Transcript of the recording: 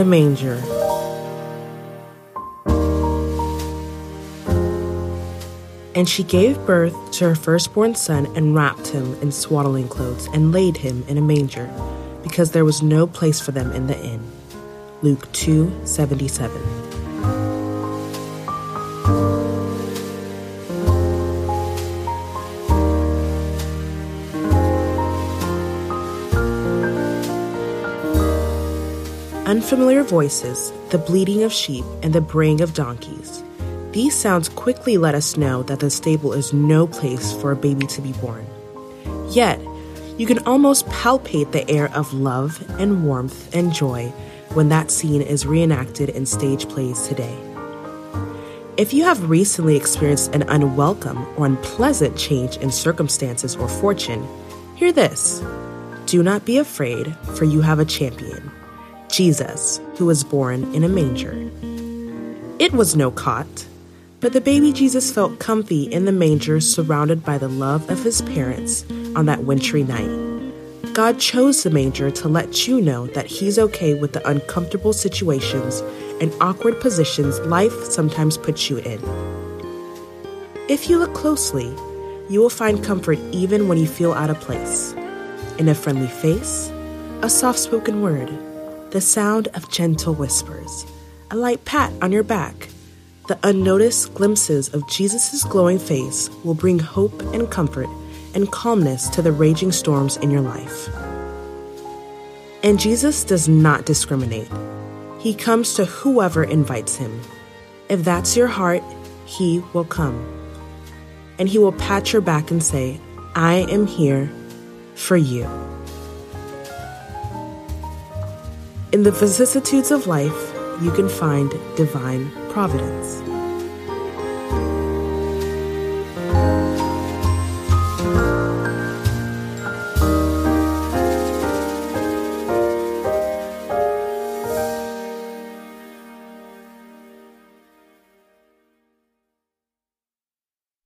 the manger. And she gave birth to her firstborn son and wrapped him in swaddling clothes and laid him in a manger, because there was no place for them in the inn. Luke 2 77. Unfamiliar voices, the bleating of sheep, and the braying of donkeys. These sounds quickly let us know that the stable is no place for a baby to be born. Yet, you can almost palpate the air of love and warmth and joy when that scene is reenacted in stage plays today. If you have recently experienced an unwelcome or unpleasant change in circumstances or fortune, hear this. Do not be afraid, for you have a champion, Jesus, who was born in a manger. It was no cot, but the baby Jesus felt comfy in the manger surrounded by the love of his parents on that wintry night. God chose the manger to let you know that He's okay with the uncomfortable situations and awkward positions life sometimes puts you in. If you look closely, you will find comfort even when you feel out of place. In a friendly face, a soft spoken word, the sound of gentle whispers, a light pat on your back, the unnoticed glimpses of Jesus' glowing face will bring hope and comfort and calmness to the raging storms in your life. And Jesus does not discriminate. He comes to whoever invites him. If that's your heart, he will come. And he will pat your back and say, I am here for you. In the vicissitudes of life, you can find divine providence.